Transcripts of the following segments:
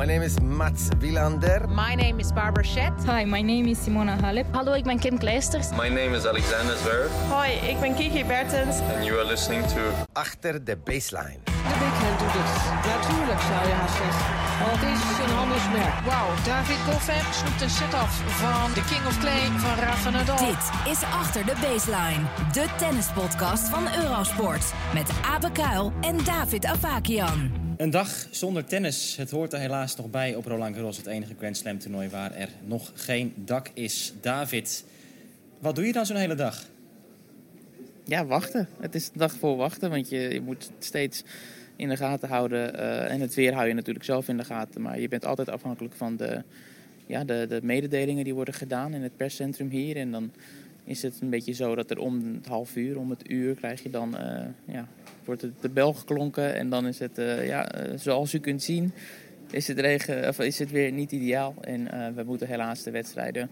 My name is Mats Wilander. My name is Barbara Schett. Hi, my name is Simona Halep. Hallo, ik ben Kim Kleisters. My name is Alexander Zverev. Hoi, ik ben Kiki Bertens. And you are listening to... Achter de baseline. De backhand doet het. Natuurlijk zou je haast zeggen. Want het is een handelsmerk. Wauw, David Goffin snoept een set af van de King of Clay van Rafa Nadal. Dit is Achter de Baseline. De tennispodcast van Eurosport. Met Abe Kuil en David Avakian. Een dag zonder tennis. Het hoort er helaas nog bij op Roland Garros, het enige Grand Slam toernooi waar er nog geen dak is. David, wat doe je dan zo'n hele dag? Ja, wachten. Het is de dag voor wachten, want je, je moet steeds in de gaten houden. eh, en het weer hou je natuurlijk zelf in de gaten, maar je bent altijd afhankelijk van de, ja, de, de mededelingen die worden gedaan in het perscentrum hier. En dan is het een beetje zo dat er om het half uur, om het uur, krijg je dan, eh, ja, wordt het de bel geklonken. En dan is het, eh, ja, eh, zoals u kunt zien, is het, regen, of is het weer niet ideaal. En we moeten helaas de wedstrijden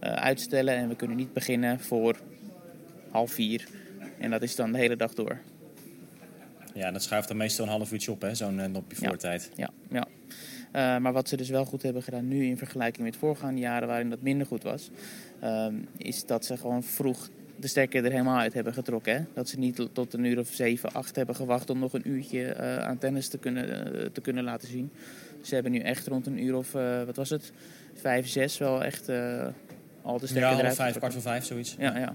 uitstellen. En we kunnen niet beginnen voor half vier. En dat is dan de hele dag door. Ja, dat schuift dan meestal een half uurtje op, hè, zo'n nopje Ja. voortijd. Ja, ja. Eh, maar wat ze dus wel goed hebben gedaan nu in vergelijking met voorgaande jaren waarin dat minder goed was, ehm, is dat ze gewoon vroeg de stekker er helemaal uit hebben getrokken. Hè? Dat ze niet tot een uur of zeven, acht hebben gewacht om nog een uurtje eh, aan tennis te kunnen, eh, te kunnen laten zien. Ze hebben nu echt rond een uur of, wat was het, vijf, zes wel echt al de stekker Ja, half eruit vijf, kwart voor vijf, zoiets. Ja, ja.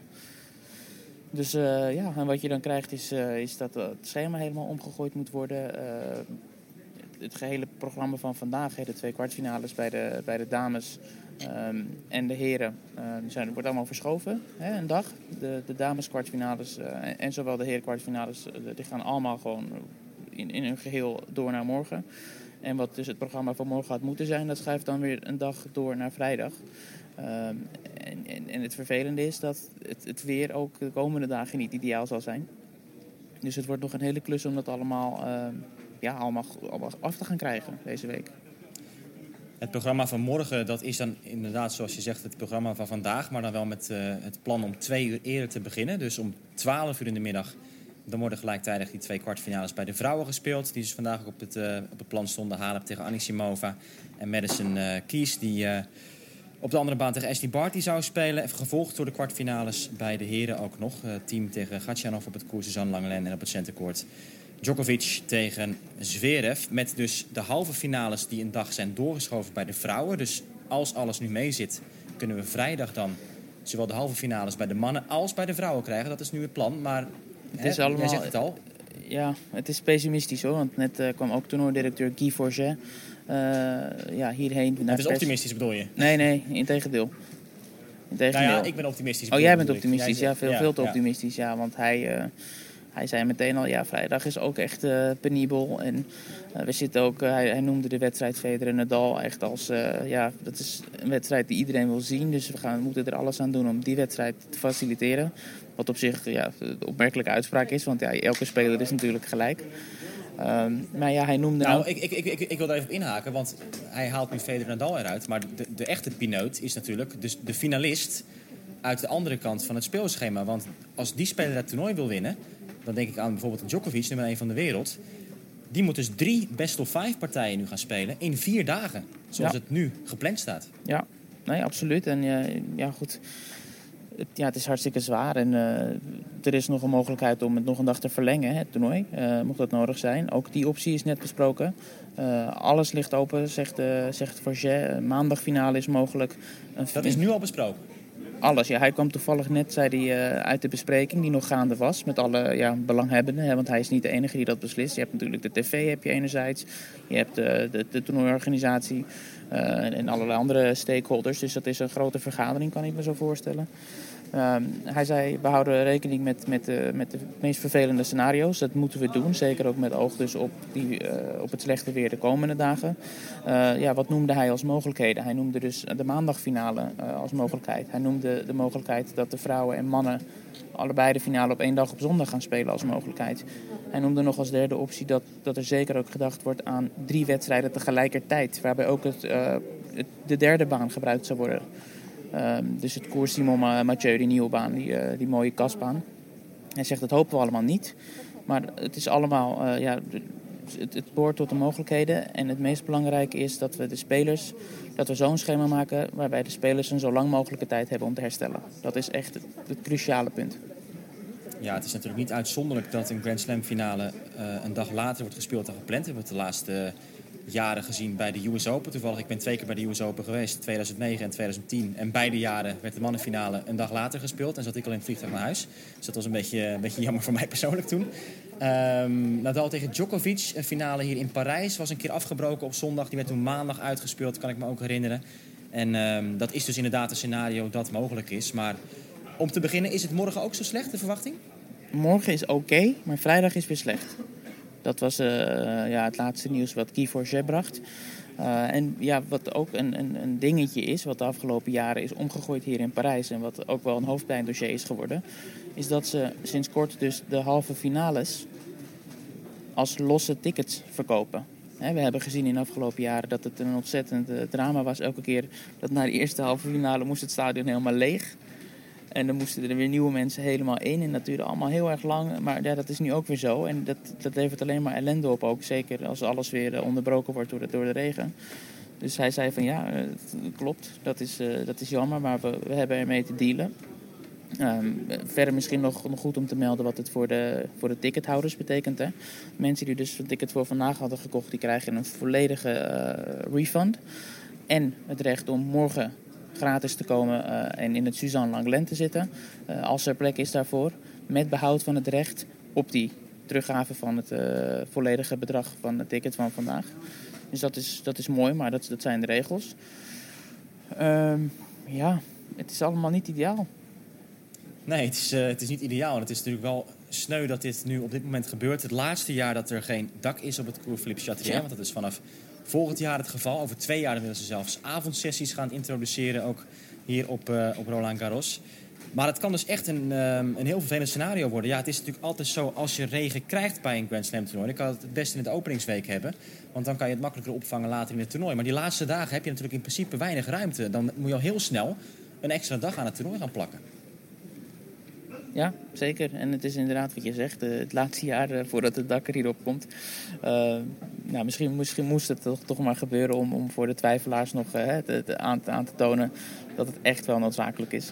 Dus ja, en wat je dan krijgt is, is dat het schema helemaal omgegooid moet worden. Het, gehele programma van vandaag, de twee kwartfinales bij de, bij de dames ehm, en de heren, die zijn, wordt allemaal verschoven. Hè, een dag. De, de dames kwartfinales eh, en, zowel de heren kwartfinales, eh, die gaan allemaal gewoon in, in hun geheel door naar morgen. En wat dus het programma van morgen had moeten zijn, dat schuift dan weer een dag door naar vrijdag. Ehm, en, en, en het vervelende is dat het, het weer ook de komende dagen niet ideaal zal zijn. Dus het wordt nog een hele klus om dat allemaal, ja, allemaal, allemaal af te gaan krijgen deze week. Het programma van morgen, dat is dan inderdaad, zoals je zegt, het programma van vandaag. Maar dan wel met eh, het plan om twee uur eerder te beginnen. Dus om 12 uur in de middag. Dan worden gelijktijdig die twee kwartfinales bij de vrouwen gespeeld. Die dus vandaag ook op het, eh, op het plan stonden. Halep tegen Anisimova. En Madison eh Keys, die op de andere baan tegen Ashley Barty zou spelen. Gevolgd door de kwartfinales bij de heren ook nog. Team tegen Gatjanov op het koers, Suzanne Langelen en op het centercourt. Djokovic tegen Zverev. Met dus de halve finales die een dag zijn doorgeschoven bij de vrouwen. Dus als alles nu mee zit, kunnen we vrijdag dan zowel de halve finales bij de mannen als bij de vrouwen krijgen. Dat is nu het plan. Maar hè, is allemaal- jij zegt het al. Ja, het is pessimistisch hoor. Want net eh, kwam ook toernooidirecteur Guy Forget eh, ja, hierheen. naar Het is pers- optimistisch bedoel je? Nee, nee, in tegendeel. In Nou ja, ik ben optimistisch. Oh, jij bent optimistisch. Jij Ja, veel, veel te optimistisch. Ja, want hij, eh, hij zei meteen al, ja, vrijdag is ook echt eh, penibel. En eh, we zitten ook, eh, hij, hij noemde de wedstrijd Federer Nadal echt als, ja, dat is een wedstrijd die iedereen wil zien. Dus we, gaan, we moeten er alles aan doen om die wedstrijd te faciliteren. Wat op zich ja, de opmerkelijke uitspraak is, want ja, elke speler is natuurlijk gelijk. Ehm, maar ja, hij noemde Nou, nou... ik, ik, ik, ik, wil daar even op inhaken, want hij haalt nu Federer Nadal eruit. Maar de, de echte pineut is natuurlijk dus de finalist uit de andere kant van het speelschema. Want als die speler dat toernooi wil winnen, dan denk ik aan bijvoorbeeld Djokovic, nummer 1 van de wereld. Die moet dus drie best of five partijen nu gaan spelen in vier dagen. Zoals Ja. het nu gepland staat. Ja, nee, absoluut. En eh, ja, goed. Het, ja, het is hartstikke zwaar. En eh, er is nog een mogelijkheid om het nog een dag te verlengen, hè, het toernooi. eh, mocht dat nodig zijn. Ook die optie is net besproken. Alles ligt open, zegt, eh zegt Forget. Eh, Maandag finale is mogelijk. Dat is nu al besproken. Alles. Ja, hij kwam toevallig net, zei hij, eh, uit de bespreking die nog gaande was met alle ja, belanghebbenden. Hè, want hij is niet de enige die dat beslist. Je hebt natuurlijk de tv heb je enerzijds. Je hebt de, de, de toernooiorganisatie eh, en allerlei andere stakeholders. Dus dat is een grote vergadering, kan ik me zo voorstellen. Ehm, hij zei, we houden rekening met, met, de, met de meest vervelende scenario's. Dat moeten we doen, zeker ook met oog dus op, die, eh, op het slechte weer de komende dagen. Eh, ja, wat noemde hij als mogelijkheden? Hij noemde dus de maandagfinale eh, als mogelijkheid. Hij noemde de mogelijkheid dat de vrouwen en mannen allebei de finale op één dag op zondag gaan spelen als mogelijkheid. Hij noemde nog als derde optie dat, dat er zeker ook gedacht wordt aan drie wedstrijden tegelijkertijd. Waarbij ook het, de derde baan gebruikt zou worden. Ehm, dus het koers Simon Ma- Mathieu, die nieuwe baan, die, eh, die mooie kastbaan. Hij zegt dat hopen we allemaal niet. Maar het is allemaal, eh, ja, het, het behoort tot de mogelijkheden. En het meest belangrijke is dat we de spelers, dat we zo'n schema maken waarbij de spelers een zo lang mogelijke tijd hebben om te herstellen. Dat is echt het, het cruciale punt. Ja, het is natuurlijk niet uitzonderlijk dat een Grand Slam finale uh, een dag later wordt gespeeld dan gepland. We hebben het de laatste jaren gezien bij de US Open. Toevallig, ik ben twee keer bij de US Open geweest, 2009 en 2010. En beide jaren werd de mannenfinale een dag later gespeeld. En zat ik al in het vliegtuig naar huis. Dus dat was een beetje, een beetje jammer voor mij persoonlijk toen. Um, Nadal tegen Djokovic, een finale hier in Parijs, was een keer afgebroken op zondag. Die werd toen maandag uitgespeeld, kan ik me ook herinneren. En um, dat is dus inderdaad een scenario dat mogelijk is. Maar om te beginnen, is het morgen ook zo slecht, de verwachting? Morgen is oké, maar vrijdag is weer slecht. Dat was uh, ja, het laatste nieuws wat Guy Forget bracht. Uh, en ja, wat ook een, een, een, dingetje is, wat de afgelopen jaren is omgegooid hier in Parijs... en wat ook wel een hoofdpijndossier is geworden... is dat ze sinds kort dus de halve finales als losse tickets verkopen. we hebben gezien in de afgelopen jaren dat het een ontzettend drama was. Elke keer dat na de eerste halve finale moest het stadion helemaal leeg. En dan moesten er weer nieuwe mensen helemaal in. En dat duurde allemaal heel erg lang. Maar ja, dat is nu ook weer zo. En dat, dat levert alleen maar ellende op ook. Zeker als alles weer eh, onderbroken wordt door de, door de regen. Dus hij zei van ja, het klopt. Dat is, uh, dat is jammer. Maar we, we hebben ermee te dealen. Um, verder misschien nog, nog goed om te melden wat het voor de, voor de tickethouders betekent. Hè. Mensen die dus een ticket voor vandaag hadden gekocht, die krijgen een volledige refund. En het recht om morgen gratis te komen uh, en in het Suzanne Langlen te zitten. Uh, als er plek is daarvoor. Met behoud van het recht op die teruggave van het uh, volledige bedrag van het ticket van vandaag. Dus dat is, dat is mooi, maar dat, dat zijn de regels. Um, ja, het is allemaal niet ideaal. Nee, het is, het is niet ideaal. En het is natuurlijk wel sneu dat dit nu op dit moment gebeurt. Het laatste jaar dat er geen dak is op het Cours Philippe Chatrier. Ja. Want dat is vanaf volgend jaar het geval. Over twee jaar willen ze zelfs avondsessies gaan introduceren, ook hier op, uh, op Roland Garros. Maar het kan dus echt een, um, een heel vervelend scenario worden. Ja, het is natuurlijk altijd zo, als je regen krijgt bij een Grand Slam toernooi... dan kan het het best in de openingsweek hebben. Want dan kan je het makkelijker opvangen later in het toernooi. Maar die laatste dagen heb je natuurlijk in principe weinig ruimte. Dan moet je al heel snel een extra dag aan het toernooi gaan plakken. Ja, zeker. En het is inderdaad wat je zegt, uh, het laatste jaar uh, voordat het dak er hierop komt. Uh, nou, misschien, misschien moest het toch, toch maar gebeuren om, om voor de twijfelaars nog aan, te tonen dat het echt wel noodzakelijk is.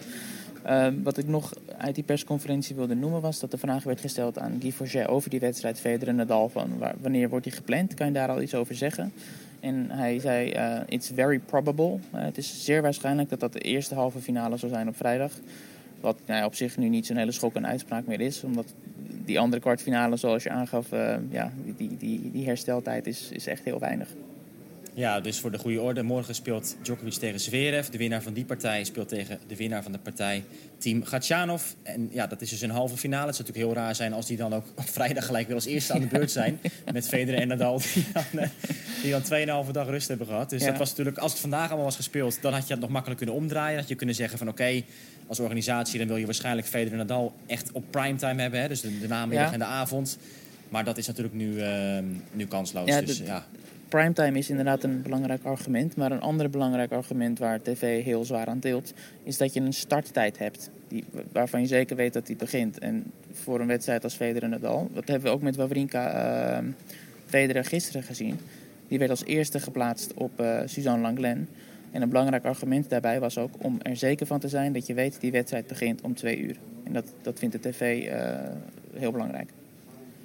wat ik nog uit die persconferentie wilde noemen was dat de vraag werd gesteld aan Guy Forget over die wedstrijd Federer Nadal. Van wanneer wordt die gepland? Kan je daar al iets over zeggen? En hij zei, it's very probable. het is zeer waarschijnlijk dat dat de eerste halve finale zal zijn op vrijdag. Wat nou op zich nu niet zo'n hele schokkende uitspraak meer is. Omdat die andere kwartfinale, zoals je aangaf, uh, ja, die, die, die hersteltijd is, is echt heel weinig. Ja, dus voor de goede orde. Morgen speelt Djokovic tegen Zverev. De winnaar van die partij speelt tegen de winnaar van de partij Team Gatjanov. En ja, dat is dus een halve finale. Het zou natuurlijk heel raar zijn als die dan ook op vrijdag gelijk weer als eerste aan de beurt zijn. met Federer en Nadal, die dan, die dan 2,5 dag rust hebben gehad. Dus ja. dat was natuurlijk, als het vandaag allemaal was gespeeld, dan had je het nog makkelijk kunnen omdraaien. Had je kunnen zeggen van oké, okay, als organisatie dan wil je waarschijnlijk Federer en Nadal echt op primetime hebben. Hè? Dus de, de namiddag ja. en de avond. Maar dat is natuurlijk nu, uh, nu kansloos. Ja, dus, ja. Primetime is inderdaad een belangrijk argument. Maar een ander belangrijk argument waar tv heel zwaar aan deelt... is dat je een starttijd hebt die, waarvan je zeker weet dat die begint. En voor een wedstrijd als Federer Nadal... dat hebben we ook met Wawrinka uh, Federer gisteren gezien... die werd als eerste geplaatst op uh, Suzanne Langlen... En een belangrijk argument daarbij was ook om er zeker van te zijn dat je weet die wedstrijd begint om twee uur. En dat, dat vindt de tv uh, heel belangrijk.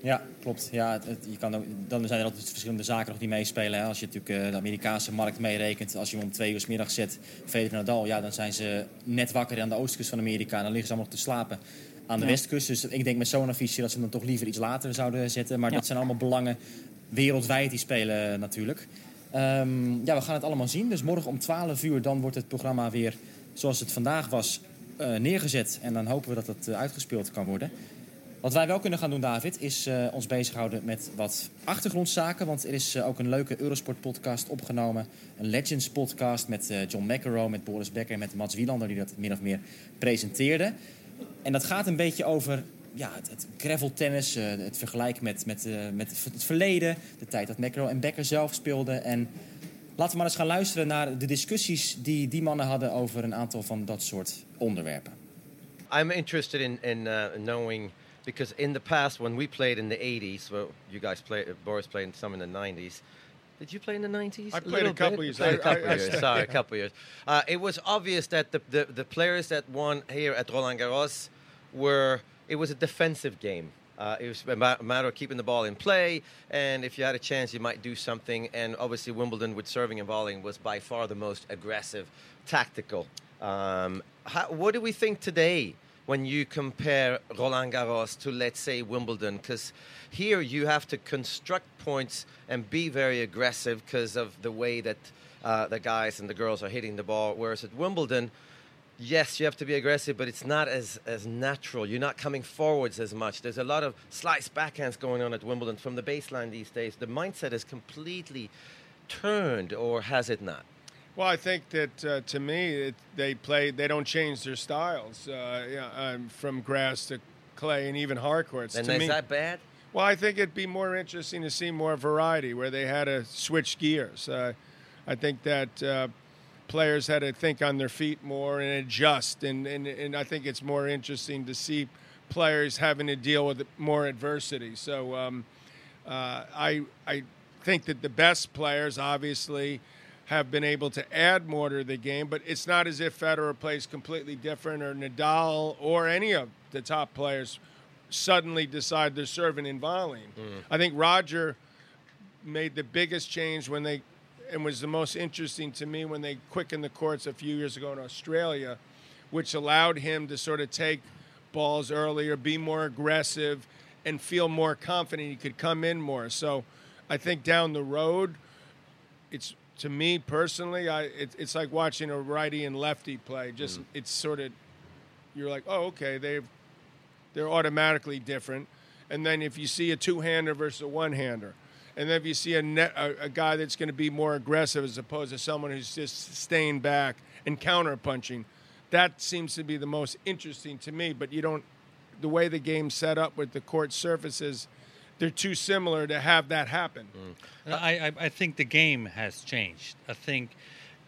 Ja, klopt. Ja, het, het, je kan ook, dan zijn er altijd verschillende zaken nog die meespelen. Hè. Als je natuurlijk uh, de Amerikaanse markt meerekent, als je hem om twee uur s middag zet, Federer Nadal, ja, dan zijn ze net wakker aan de oostkust van Amerika. En dan liggen ze allemaal nog te slapen aan de ja. westkust. Dus ik denk met zo'n affiche dat ze hem dan toch liever iets later zouden zetten. Maar ja. dat zijn allemaal belangen wereldwijd die spelen natuurlijk. Um, ja, we gaan het allemaal zien. Dus morgen om 12 uur dan wordt het programma weer zoals het vandaag was uh, neergezet. En dan hopen we dat het uh, uitgespeeld kan worden. Wat wij wel kunnen gaan doen, David, is uh, ons bezighouden met wat achtergrondzaken. Want er is ook een leuke Eurosport-podcast opgenomen. Een Legends-podcast met John McEnroe, met Boris Becker en met Mats Wielander... die dat min of meer presenteerde. En dat gaat een beetje over ja, het, het graveltennis, het vergelijk met, met, met het verleden, de tijd dat McEnroe en Becker zelf speelden. En laten we maar eens gaan luisteren naar de discussies die die mannen hadden over een aantal van dat soort onderwerpen. I'm interested in, in uh, knowing because in the past when we played in the 80s, well, you guys played, Boris played some in the 90s. Did you play in the 90s? I played little a couple bit? years. Played a couple I- I years. Sorry, a couple years. Uh, it was obvious that the, the, the players that won here at Roland Garros were, it was a defensive game. Uh, it was a matter of keeping the ball in play, and if you had a chance, you might do something. And obviously, Wimbledon with serving and volleying was by far the most aggressive, tactical. Um, how, what do we think today when you compare Roland Garros to, let's say, Wimbledon? Because here you have to construct points and be very aggressive because of the way that uh, the guys and the girls are hitting the ball. Whereas at Wimbledon, yes, you have to be aggressive, but it's not as, as natural. You're not coming forwards as much. There's a lot of slice backhands going on at Wimbledon from the baseline these days. The mindset is completely turned, or has it not? Well, I think that uh, to me, it, they play. They don't change their styles uh, yeah, um, from grass to clay and even hard courts. And to is me, that bad? Well, I think it'd be more interesting to see more variety where they had to switch gears. Uh, I think that uh, players had to think on their feet more and adjust, and, and, and I think it's more interesting to see players having to deal with more adversity. So um, uh, I, I think that the best players, obviously, have been able to add more to the game, but it's not as if Federer plays completely different or Nadal or any of the top players suddenly decide they're serving and volleying. Mm-hmm. I think Roger made the biggest change when they, and was the most interesting to me when they quickened the courts a few years ago in Australia, which allowed him to sort of take balls earlier, be more aggressive, and feel more confident he could come in more. So I think down the road, it's to me personally, I it, it's like watching a righty and lefty play. Just mm. it's sort of you're like, oh, okay, they've they're automatically different. And then if you see a two-hander versus a one-hander, and then if you see a, net, a, a guy that's going to be more aggressive as opposed to someone who's just staying back and counter-punching, that seems to be the most interesting to me. But you don't, the way the game's set up with the court surfaces, they're too similar to have that happen. Mm. I, I, I think the game has changed. I think,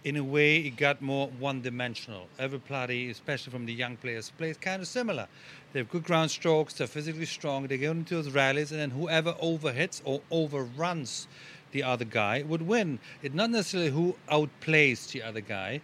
in a way, it got more one-dimensional. Everybody, especially from the young players, plays kind of similar. They have good ground strokes. They're physically strong. They go into those rallies, and then whoever overhits or overruns the other guy would win. It's not necessarily who outplays the other guy,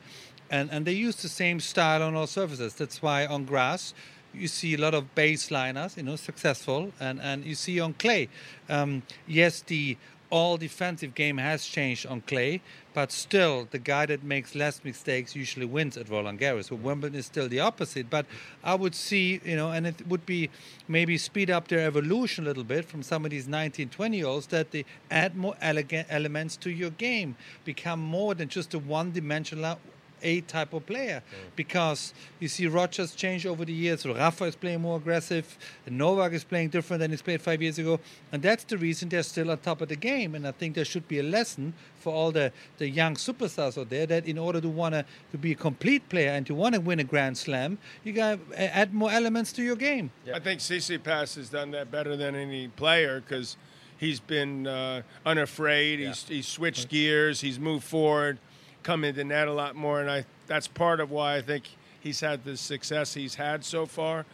and and they use the same style on all surfaces. That's why on grass you see a lot of baseliners, you know, successful, and, and you see on clay. Um, yes, the all defensive game has changed on clay, but still the guy that makes less mistakes usually wins at Roland Garros. So Wimbledon is still the opposite. But I would see, you know, and it would be maybe speed up their evolution a little bit from some of these 19, 20 year olds that they add more elegant elements to your game, become more than just a one dimensional a type of player because you see Rogers change over the years. So Rafa is playing more aggressive, and Novak is playing different than he's played five years ago, and that's the reason they're still on top of the game. And I think there should be a lesson for all the, the young superstars out there that in order to want to to be a complete player and to want to win a Grand Slam, you got to add more elements to your game. I think CC Pass has done that better than any player because he's been uh, unafraid. He's, he's switched gears. He's moved forward, come into net a lot more, and I that's part of why I think he's had the success he's had so far.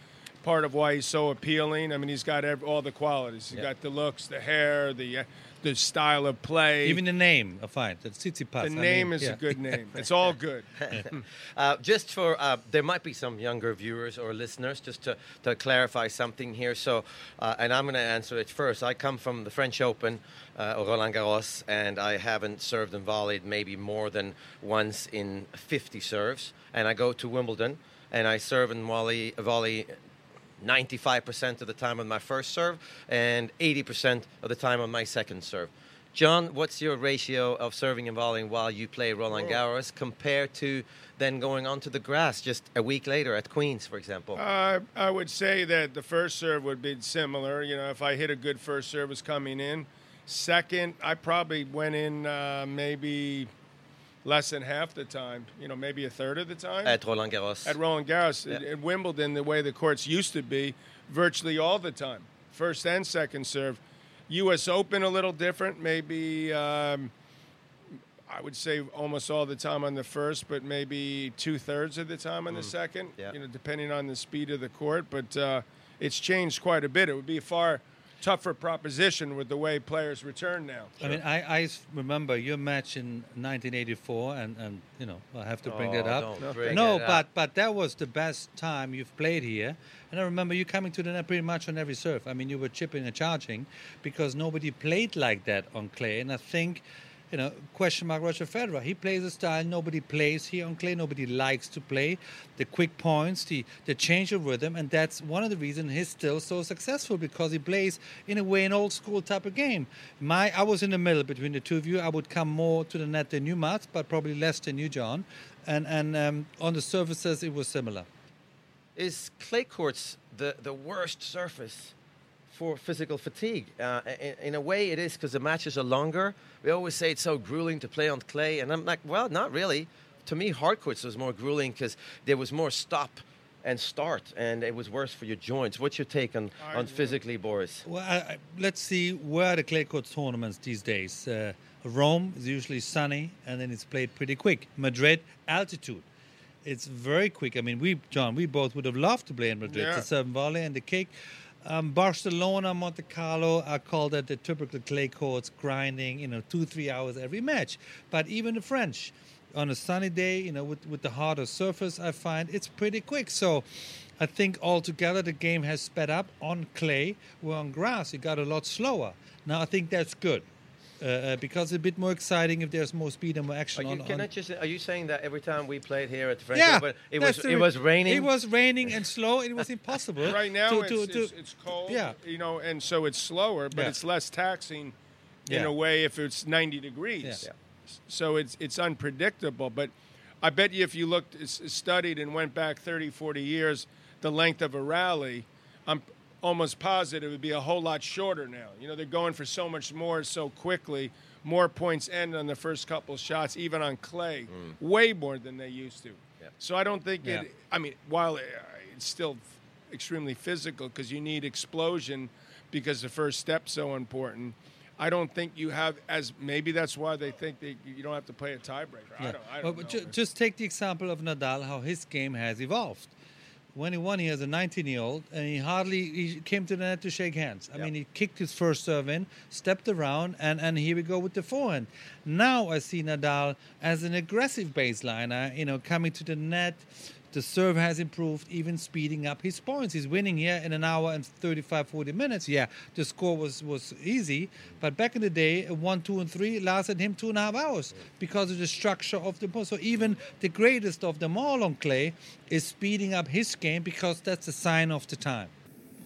Part of why he's so appealing. I mean, he's got ev all the qualities. He's Yeah. got the looks, the hair, the uh, the style of play. Even the name, I find that Tsitsipas. the I name mean, is yeah. a good name. It's all good. Uh, just for uh, there might be some younger viewers or listeners, just to, to clarify something here. So, uh, and I'm going to answer it first. I come from the French Open, uh, or Roland Garros, and I haven't served and volleyed maybe more than once in 50 serves. And I go to Wimbledon, and I serve and volley, volley 95% of the time on my first serve and 80% of the time on my second serve. John, what's your ratio of serving and volleying while you play Roland Garros compared to then going onto the grass just a week later at Queens, for example? Uh, I would say that the first serve would be similar. You know, if I hit a good first service coming in. Second, I probably went in uh, maybe less than half the time. You know, maybe a third of the time. at Roland Garros. At Roland Garros, Yeah. at, at Wimbledon, the way the courts used to be, virtually all the time, first and second serve. U.S. Open a little different, maybe. Um, I would say almost all the time on the first, but maybe two thirds of the time on the second. Yeah. You know, depending on the speed of the court. But uh, it's changed quite a bit. It would be far tougher proposition with the way players return now. I mean, I remember your match in 1984, and, and you know, I have to bring that Oh, up. don't bring no, it but up. but that was the best time you've played here. And I remember you coming to the net pretty much on every serve. I mean, you were chipping and charging because nobody played like that on clay. And I think, you know, question mark Roger Federer. He plays a style nobody plays here on clay. Nobody likes to play the quick points, the the change of rhythm, and that's one of the reasons he's still so successful because he plays in a way an old school type of game. My I was in the middle between the two of you. I would come more to the net than you, Mats, but probably less than you, John. And and um, on the surfaces it was similar. Is clay courts the, the worst surface for physical fatigue? Uh, in, in a way, it is because the matches are longer. We always say it's so grueling to play on clay, and I'm like, well, not really. To me, hard courts was more grueling because there was more stop and start, and it was worse for your joints. What's your take on, on physically, Boris? Well, I, I, let's see where are the clay court tournaments these days. Uh, Rome is usually sunny, and then it's played pretty quick. Madrid, altitude. It's very quick. I mean, we, John, we both would have loved to play in Madrid, Yeah. the Seven Valley and the kick. Um, Barcelona, Monte Carlo, I call that the typical clay courts, grinding, you know, two, three hours every match. But even the French, on a sunny day, you know, with, with the harder surface, I find it's pretty quick. So I think altogether the game has sped up on clay, where on grass it got a lot slower. Now I think that's good. Uh, uh, because it's a bit more exciting if there's more speed and more action Are you, on, can on I just, are you saying that every time we played here at the French yeah, Open, it was the it was raining? It was raining and slow. It was impossible. Right now, to, it's, to, it's, to- it's cold, Yeah. you know, and so it's slower, but Yeah. it's less taxing in Yeah. a way if it's 90 degrees. Yeah. Yeah. So it's it's unpredictable. But I bet you if you looked, studied, and went back 30, 40 years, the length of a rally, I'm almost positive it would be a whole lot shorter now. You know, they're going for so much more so quickly. More points end on the first couple shots, even on clay, way more than they used to. So I don't think Yeah. it. I mean, while uh, it's still extremely physical because you need explosion because the first step's so important. I don't think you have as maybe that's why they think that you don't have to play a tiebreaker. I don't. I don't but know. just take the example of Nadal, how his game has evolved. When he won, he was a 19-year-old, and he hardly he came to the net to shake hands. I mean, he kicked his first serve in, stepped around, and, and here we go with the forehand. Now I see Nadal as an aggressive baseliner, uh, you know, coming to the net. The serve has improved, even speeding up his points. He's winning here in an hour and 35, 40 minutes. Yeah, the score was, was easy, but back in the day, one, two, and three lasted him two and a half hours because of the structure of the post. So even the greatest of them all on clay is speeding up his game because that's a sign of the time.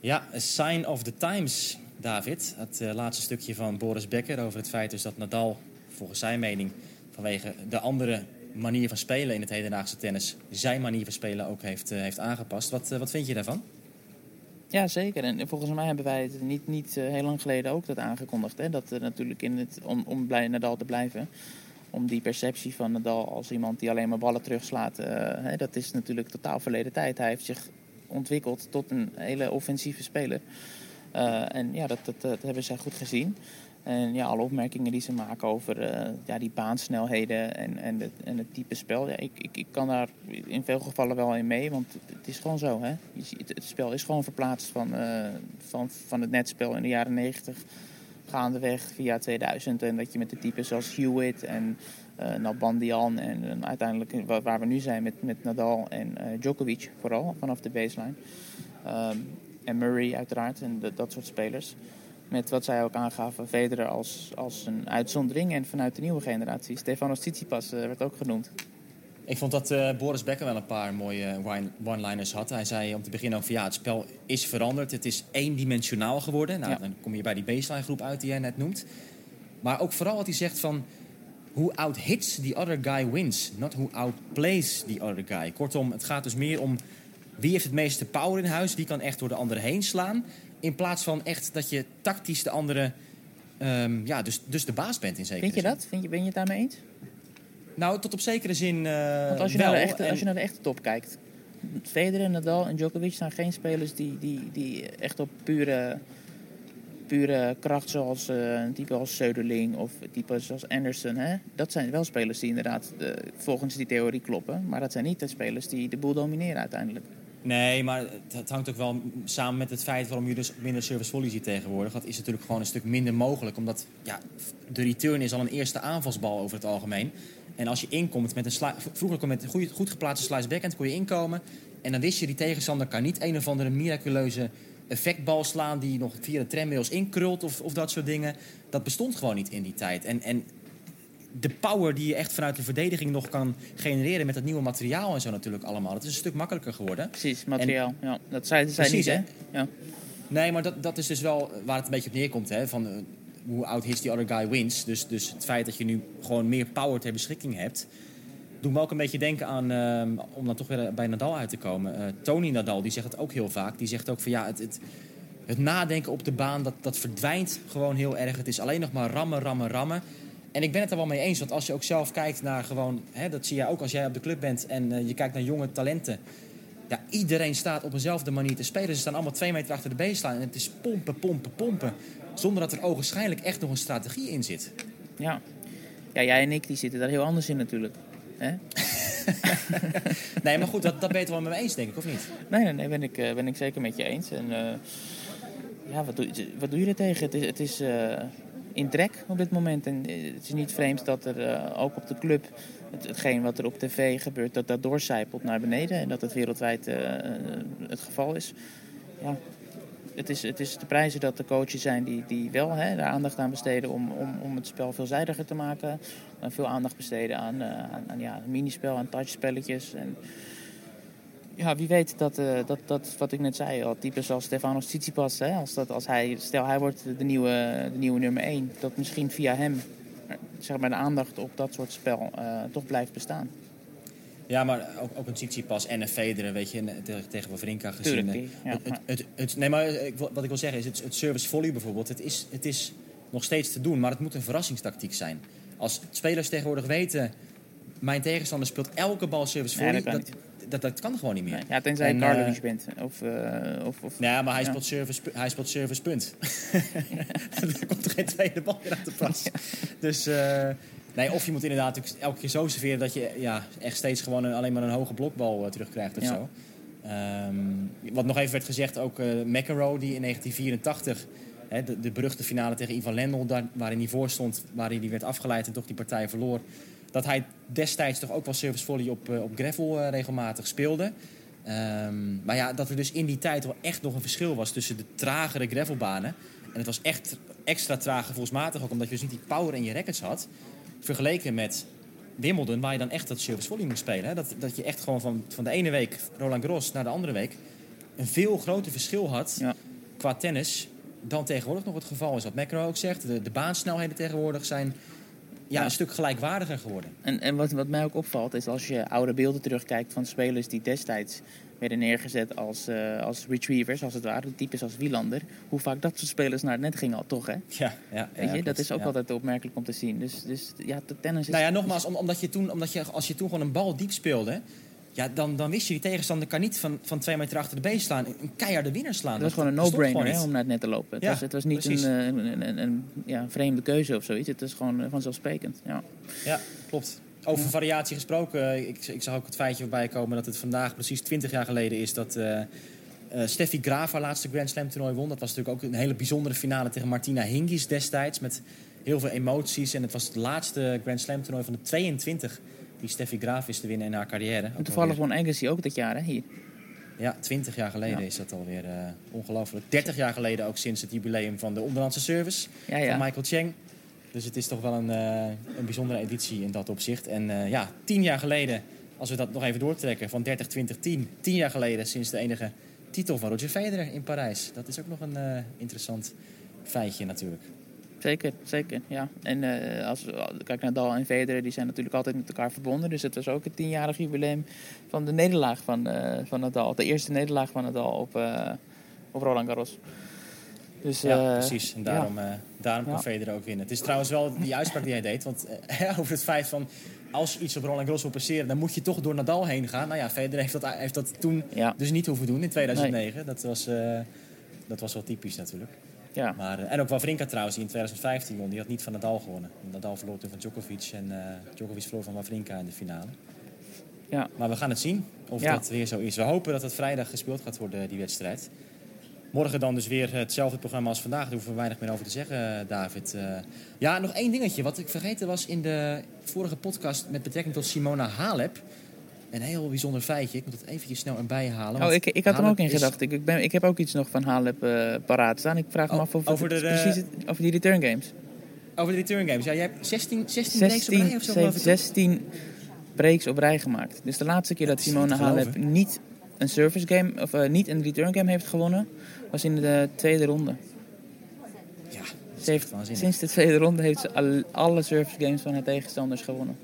Ja, a sign of the times, David. Het eh, laatste stukje van Boris Becker over het feit dus dat Nadal, volgens zijn mening, vanwege de andere manier van spelen in het hedendaagse tennis, zijn manier van spelen ook heeft, eh, heeft aangepast. Wat, eh, wat vind je daarvan? Ja, zeker. En volgens mij hebben wij het niet, niet eh, heel lang geleden ook dat aangekondigd. Hè? Dat natuurlijk in het, om, om blij Nadal te blijven, om die perceptie van Nadal als iemand die alleen maar ballen terugslaat, eh, hè, dat is natuurlijk totaal verleden tijd. Hij heeft zich ontwikkeld tot een hele offensieve speler. En ja, dat, dat, dat hebben zij goed gezien. En ja, alle opmerkingen die ze maken over eh, ja, die baansnelheden en, en, het, en het type spel. Ja, ik, ik, ik kan daar in veel gevallen wel in mee, want het is gewoon zo. Hè? Ziet, het spel is gewoon verplaatst van, eh, van, van het netspel in de jaren 90 gaandeweg via 2000. En dat je met de types zoals Hewitt en eh Nalbandian en, uiteindelijk waar, we nu zijn met, met Nadal en Djokovic vooral vanaf de baseline. Ehm, en Murray uiteraard en de- dat soort spelers. Met wat zij ook aangaven, Federer als, als een uitzondering. En vanuit de nieuwe generatie, Stefanos Tsitsipas eh, werd ook genoemd. Ik vond dat eh, Boris Becker wel een paar mooie one- one-liners had. Hij zei om te beginnen ook van ja, het spel is veranderd. Het is eendimensionaal geworden. Nou, Ja. dan kom je bij die baseline groep uit die jij net noemt. Maar ook vooral wat hij zegt van... Who outhits the other guy wins, not who outplays the other guy. Kortom, het gaat dus meer om wie heeft het meeste power in huis, wie kan echt door de andere heen slaan. In plaats van echt dat je tactisch de andere, ehm, ja, dus, dus de baas bent in zekere Vind je zin. dat? Vind je, ben je het daarmee eens? Nou, tot op zekere zin eh Want als je, wel. naar de echte, En- als je naar de echte top kijkt. Federer, Nadal en Djokovic zijn geen spelers die, die, die echt op pure, pure kracht zoals eh, een type als Söderling of types als Anderson. Hè? Dat zijn wel spelers die inderdaad eh, volgens die theorie kloppen. Maar dat zijn niet de spelers die de boel domineren uiteindelijk. Nee, maar het, hangt ook wel samen met het feit waarom je dus minder service volley ziet tegenwoordig. Dat is natuurlijk gewoon een stuk minder mogelijk. Omdat ja, de return is al een eerste aanvalsbal over het algemeen. En als je inkomt met een Vroeger kon met een goed, goed geplaatste slice backhand kon je inkomen. En dan wist je, die tegenstander kan niet een of andere miraculeuze effectbal slaan... die nog via de tramrails inkrult of, of dat soort dingen. Dat bestond gewoon niet in die tijd. En, en de power die je echt vanuit de verdediging nog kan genereren... met dat nieuwe materiaal en zo natuurlijk allemaal. Dat is een stuk makkelijker geworden. Precies, materiaal. ja, dat zei zij niet, hè? Ja. Nee, maar dat, dat is dus wel waar het een beetje op neerkomt. Hè? Van, eh, hoe oud hits the other guy wins. Dus, dus het feit dat je nu gewoon meer power ter beschikking hebt... doet me ook een beetje denken aan, ehm, om dan toch weer bij Nadal uit te komen... eh, Tony Nadal, die zegt het ook heel vaak. Die zegt ook van ja, het, het, het nadenken op de baan... Dat, dat verdwijnt gewoon heel erg. Het is alleen nog maar rammen, rammen, rammen. En ik ben het er wel mee eens. Want als je ook zelf kijkt naar gewoon... Hè, dat zie je ook als jij op de club bent en eh, je kijkt naar jonge talenten... Ja, iedereen staat op eenzelfde manier te spelen. Ze staan allemaal twee meter achter de baseline. En het is pompen, pompen, pompen. Zonder dat er ogenschijnlijk echt nog een strategie in zit. Ja. ja, jij en ik die zitten daar heel anders in natuurlijk. Hè? Nee, maar goed, dat, dat ben je het wel met me eens, denk ik, of niet? Nee, nee, nee ben, ik, eh, ben ik zeker met je eens. En, eh, ja, wat doe, je- wat doe je er tegen? Het is, het is in trek op dit moment. En eh, het is niet vreemd dat er eh, ook op de club... Het, hetgeen wat er op tv gebeurt, dat dat doorcijpelt naar beneden. En dat het wereldwijd eh, het geval is. Ja, het is, het is de prijzen dat de coaches zijn die, die wel hè, daar aandacht aan besteden om, om, om het spel veelzijdiger te maken. En veel aandacht besteden aan, aan, aan ja, minispel, aan touchspelletjes. En ja, wie weet dat, eh, dat, dat wat ik net zei, al types als Stefanos Tsitsipas, hè, als, dat, als hij, stel hij wordt de nieuwe, de nieuwe nummer 1, dat misschien via hem eh, zeg maar, de aandacht op dat soort spel eh, toch blijft bestaan. Ja, maar ook, ook een Tsitsipas en een Federer, weet je, en tegen, tegen Wawrinka gezien. Tuurlijk, ja, het, het, het, het- nee, maar wat ik wil zeggen is, het, het service volley bijvoorbeeld, het is, het is nog steeds te doen, maar het moet een verrassingstactiek zijn. Als spelers tegenwoordig weten, mijn tegenstander speelt elke bal service Nee, volley, dat, dat, dat kan gewoon niet meer. Ja, tenzij je Karlovic bent. Of, of, of, Ja, maar hij, ja. speelt service, hij speelt service punt. er komt er geen tweede bal meer uit de pas. Dus eh, nee, of je moet inderdaad elke keer zo serveren dat je ja, echt steeds gewoon een- alleen maar een hoge blokbal eh, terugkrijgt of Ja. zo. Ehm, wat nog even werd gezegd, ook eh McEnroe die in 1984 hè, de, de beruchte finale tegen Ivan Lendl, daar, waarin hij voor stond, waarin hij werd afgeleid en toch die partij verloor. Dat hij destijds toch ook wel service volley op, eh, op gravel eh, regelmatig speelde. Ehm, maar ja, dat er dus in die tijd wel echt nog een verschil was tussen de tragere gravelbanen. En het was echt extra traag gevoelsmatig ook, omdat je dus niet die power in je rackets had. Vergeleken met Wimbledon, waar je dan echt dat service volley moet spelen. Hè? Dat, dat je echt gewoon van, van de ene week Roland Garros naar de andere week een veel groter verschil had Ja. qua tennis dan tegenwoordig nog het geval is. Wat McEnroe ook zegt, de, de baansnelheden tegenwoordig zijn ja, Ja. een stuk gelijkwaardiger geworden. En, en wat, wat mij ook opvalt is als je oude beelden terugkijkt van spelers die destijds werden neergezet als, eh, als retrievers, als het ware, types als Wielander, hoe vaak dat soort spelers naar het net gingen al, toch hè? Ja, ja, Weet ja, je, klopt. dat is ook Ja. altijd opmerkelijk om te zien. Dus, dus ja, de tennis is... Nou ja, nogmaals, om- omdat je toen, omdat je, als je toen gewoon een bal diep speelde... Ja, dan, dan wist je, die tegenstander kan niet van, van twee meter achter de been slaan. Een keiharde winnaar slaan. Het was Dat- gewoon een dat no-brainer om naar het net te lopen. Het, Ja, was, het was niet een, precies. eh, een, een, een, ja, vreemde keuze of zoiets. Het is gewoon eh, vanzelfsprekend. Ja. Ja, klopt. Over variatie gesproken, ik, ik zag ook het feitje voorbij komen dat het vandaag precies 20 jaar geleden is dat eh eh, Steffi Graf haar laatste Grand Slam toernooi won. Dat was natuurlijk ook een hele bijzondere finale tegen Martina Hingis destijds met heel veel emoties. En het was het laatste Grand Slam toernooi van de 22 die Steffi Graf is te winnen in haar carrière. En toevallig won Agassi ook dit jaar hè, hier. Ja, 20 jaar geleden Ja. is dat alweer eh ongelooflijk. 30 jaar geleden ook sinds het jubileum van de Onderlandse Service Ja, ja. van Michael Cheng. Dus het is toch wel een, eh, een bijzondere editie in dat opzicht. En eh, ja, 10 jaar geleden, als we dat nog even doortrekken, van 30, 20, 10. 10 jaar geleden sinds de enige titel van Roger Federer in Parijs. Dat is ook nog een interessant feitje natuurlijk. Zeker, zeker. Ja. En eh, als we kijk naar Nadal en Federer, die zijn natuurlijk altijd met elkaar verbonden. Dus het was ook het tienjarig jubileum van de nederlaag van, eh, van Nadal. De eerste nederlaag van Nadal op, eh, op Roland Garros. Dus, Ja, precies. En daarom, eh, daarom Ja. kon Federer ook winnen. Het is trouwens wel die uitspraak die hij deed. Want over het feit van... als je iets op Roland Garros wil passeren... dan moet je toch door Nadal heen gaan. Nou ja, Federer heeft dat, heeft dat toen Ja. dus niet hoeven doen in 2009. Dat, was, dat was wel typisch natuurlijk. Ja. Maar, eh, en ook Wawrinka trouwens, die in 2015 won. Die had niet van Nadal gewonnen. Nadal verloor toen van Djokovic. En eh Djokovic verloor van Wawrinka in de finale. Ja. Maar we gaan het zien of Ja. dat weer zo is. We hopen dat het vrijdag gespeeld gaat worden, die wedstrijd. Morgen dan dus weer hetzelfde programma als vandaag. Daar hoeven we weinig meer over te zeggen, eh, David. Eh, ja, nog één dingetje. Wat ik vergeten was in de vorige podcast met betrekking tot Simona Halep. Een heel bijzonder feitje. Ik moet het eventjes snel erbij halen. Oh, ik, ik had hem ook in gedachten. Ik, ik, ben, ik heb ook iets nog van Halep eh paraat staan. Ik vraag me Oh, af of over de- precies het- over die return games. Over de return games. Ja, jij hebt 16, 16, breaks op rij 16, of zo, ze geloof heeft ik, toch? 16 breaks op rij gemaakt. Dus de laatste keer dat niet Simone Halep niet een service game of eh, niet een return game heeft gewonnen, was in de tweede ronde. Ja, Ze heeft, waanzinnig. sinds de tweede ronde heeft ze al- alle service games van haar tegenstanders gewonnen.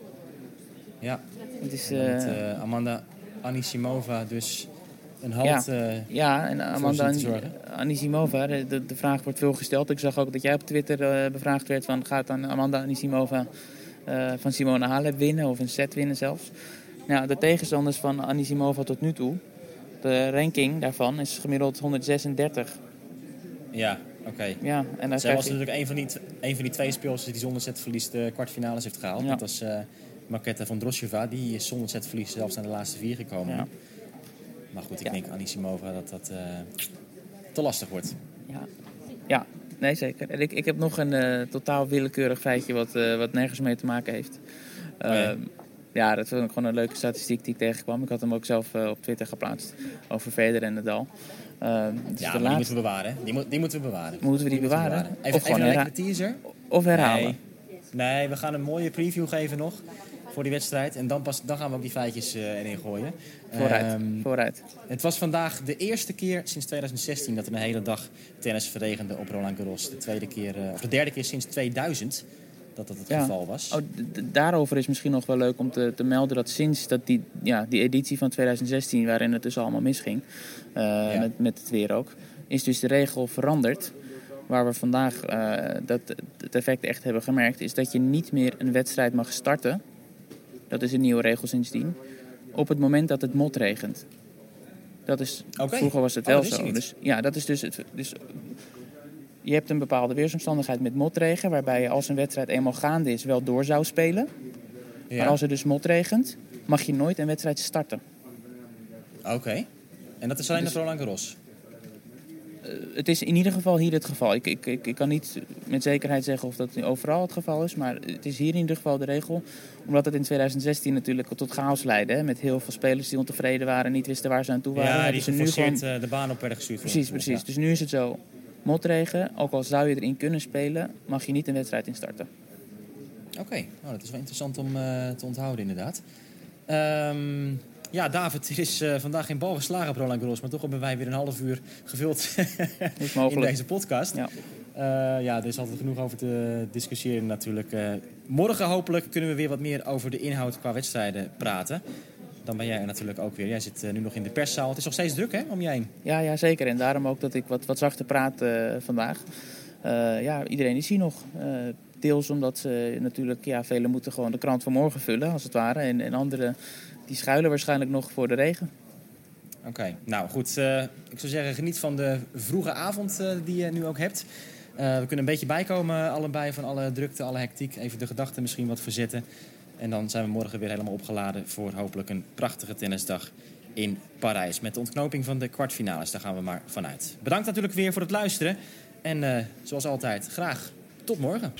Ja. Het is, met, eh, eh, Amanda Anisimova dus een halt ja, eh, ja, en Amanda. Anisimova, de, de, vraag wordt veel gesteld. Ik zag ook dat jij op Twitter bevraagd werd van gaat dan Amanda Anisimova van Simone Halep winnen of een set winnen zelfs. Nou, de tegenstanders van Anisimova tot nu toe, de ranking daarvan is gemiddeld 136. Ja, oké. Ja, en Zij was natuurlijk een van, die, een van die twee speelsters die zonder setverlies de kwartfinales heeft gehaald. Ja. Dat was Marketa van Drosheva. Die is zonder setverlies zelfs naar de laatste vier gekomen. Ja. Maar goed, ik denk Anisimova dat dat eh, te lastig wordt. Ja, ja nee zeker. En ik, ik heb nog een eh, totaal willekeurig feitje wat, eh, wat nergens mee te maken heeft. Oh ja. Ehm, ja, dat vond ik gewoon een leuke statistiek die ik tegenkwam. Ik had hem ook zelf op Twitter geplaatst over Federer en Nadal. Het is Ja, die moeten we bewaren. Die, moet, die moeten we bewaren. Moeten we die bewaren? Even, Of even een lekkere teaser. Of herhalen? Nee. nee, we gaan een mooie preview geven nog voor die wedstrijd. En dan, pas, dan gaan we ook die feitjes eh, erin gooien. Vooruit, Ehm, vooruit. Het was vandaag de eerste keer sinds 2016 dat er een hele dag tennis verregende op Roland Garros. De, tweede keer, eh, of de derde keer sinds 2000 dat dat het Ja. geval was. Oh, daarover is misschien nog wel leuk om te, te melden dat sinds dat die, ja, die editie van 2016, waarin het dus allemaal misging, eh, met, met het weer ook, is dus de regel veranderd. Waar we vandaag dat, het effect echt hebben gemerkt, is dat je niet meer een wedstrijd mag starten. Dat is een nieuwe regel sindsdien. Op het moment dat het motregent. Dat is. Vroeger was het Oh, wel zo. Dus, ja, dat is dus, het, dus je hebt een bepaalde weersomstandigheid met motregen, waarbij je als een wedstrijd eenmaal gaande is wel door zou spelen. Ja. Maar als er dus motregent, mag je nooit een wedstrijd starten. Oké. En dat is alleen Dus- op Roland Garros? Eh, het is in ieder geval hier het geval. Ik, ik, ik, ik kan niet met zekerheid zeggen of dat overal het geval is, maar het is hier in ieder geval de regel. Omdat het in 2016 natuurlijk tot chaos leidde, hè, met heel veel spelers die ontevreden waren, niet wisten waar ze aan toe waren. Ja, die ze nu gewoon... eh, de baan op werden gestuurd. Precies, precies. Dus nu is het zo. Motregen, ook al zou je erin kunnen spelen, mag je niet een wedstrijd instarten. Oké, nou, dat is wel interessant om eh, te onthouden inderdaad. Ehm, ja, David, er is eh, vandaag geen bal geslagen op Roland Garros, maar toch hebben wij weer een half uur gevuld in deze podcast. Ja. Eh, ja, er is altijd genoeg over te discussiëren natuurlijk. Eh, morgen hopelijk kunnen we weer wat meer over de inhoud qua wedstrijden praten. Dan ben jij er natuurlijk ook weer. Jij zit nu nog in de perszaal. Het is nog steeds druk hè, om je heen. Ja, ja, zeker. En daarom ook dat ik wat, wat zachter praat vandaag. Ja, iedereen is hier nog. Deels omdat ze natuurlijk, ja, velen moeten gewoon de krant van morgen vullen, als het ware. En, en anderen, die schuilen waarschijnlijk nog voor de regen. Oké, nou goed. eh, ik zou zeggen, geniet van de vroege avond eh, die je nu ook hebt. Eh, we kunnen een beetje bijkomen allebei van alle drukte, alle hectiek. Even de gedachten misschien wat verzetten. En dan zijn we morgen weer helemaal opgeladen voor hopelijk een prachtige tennisdag in Parijs. Met de ontknoping van de kwartfinales, daar gaan we maar vanuit. Bedankt natuurlijk weer voor het luisteren. En zoals altijd, graag tot morgen.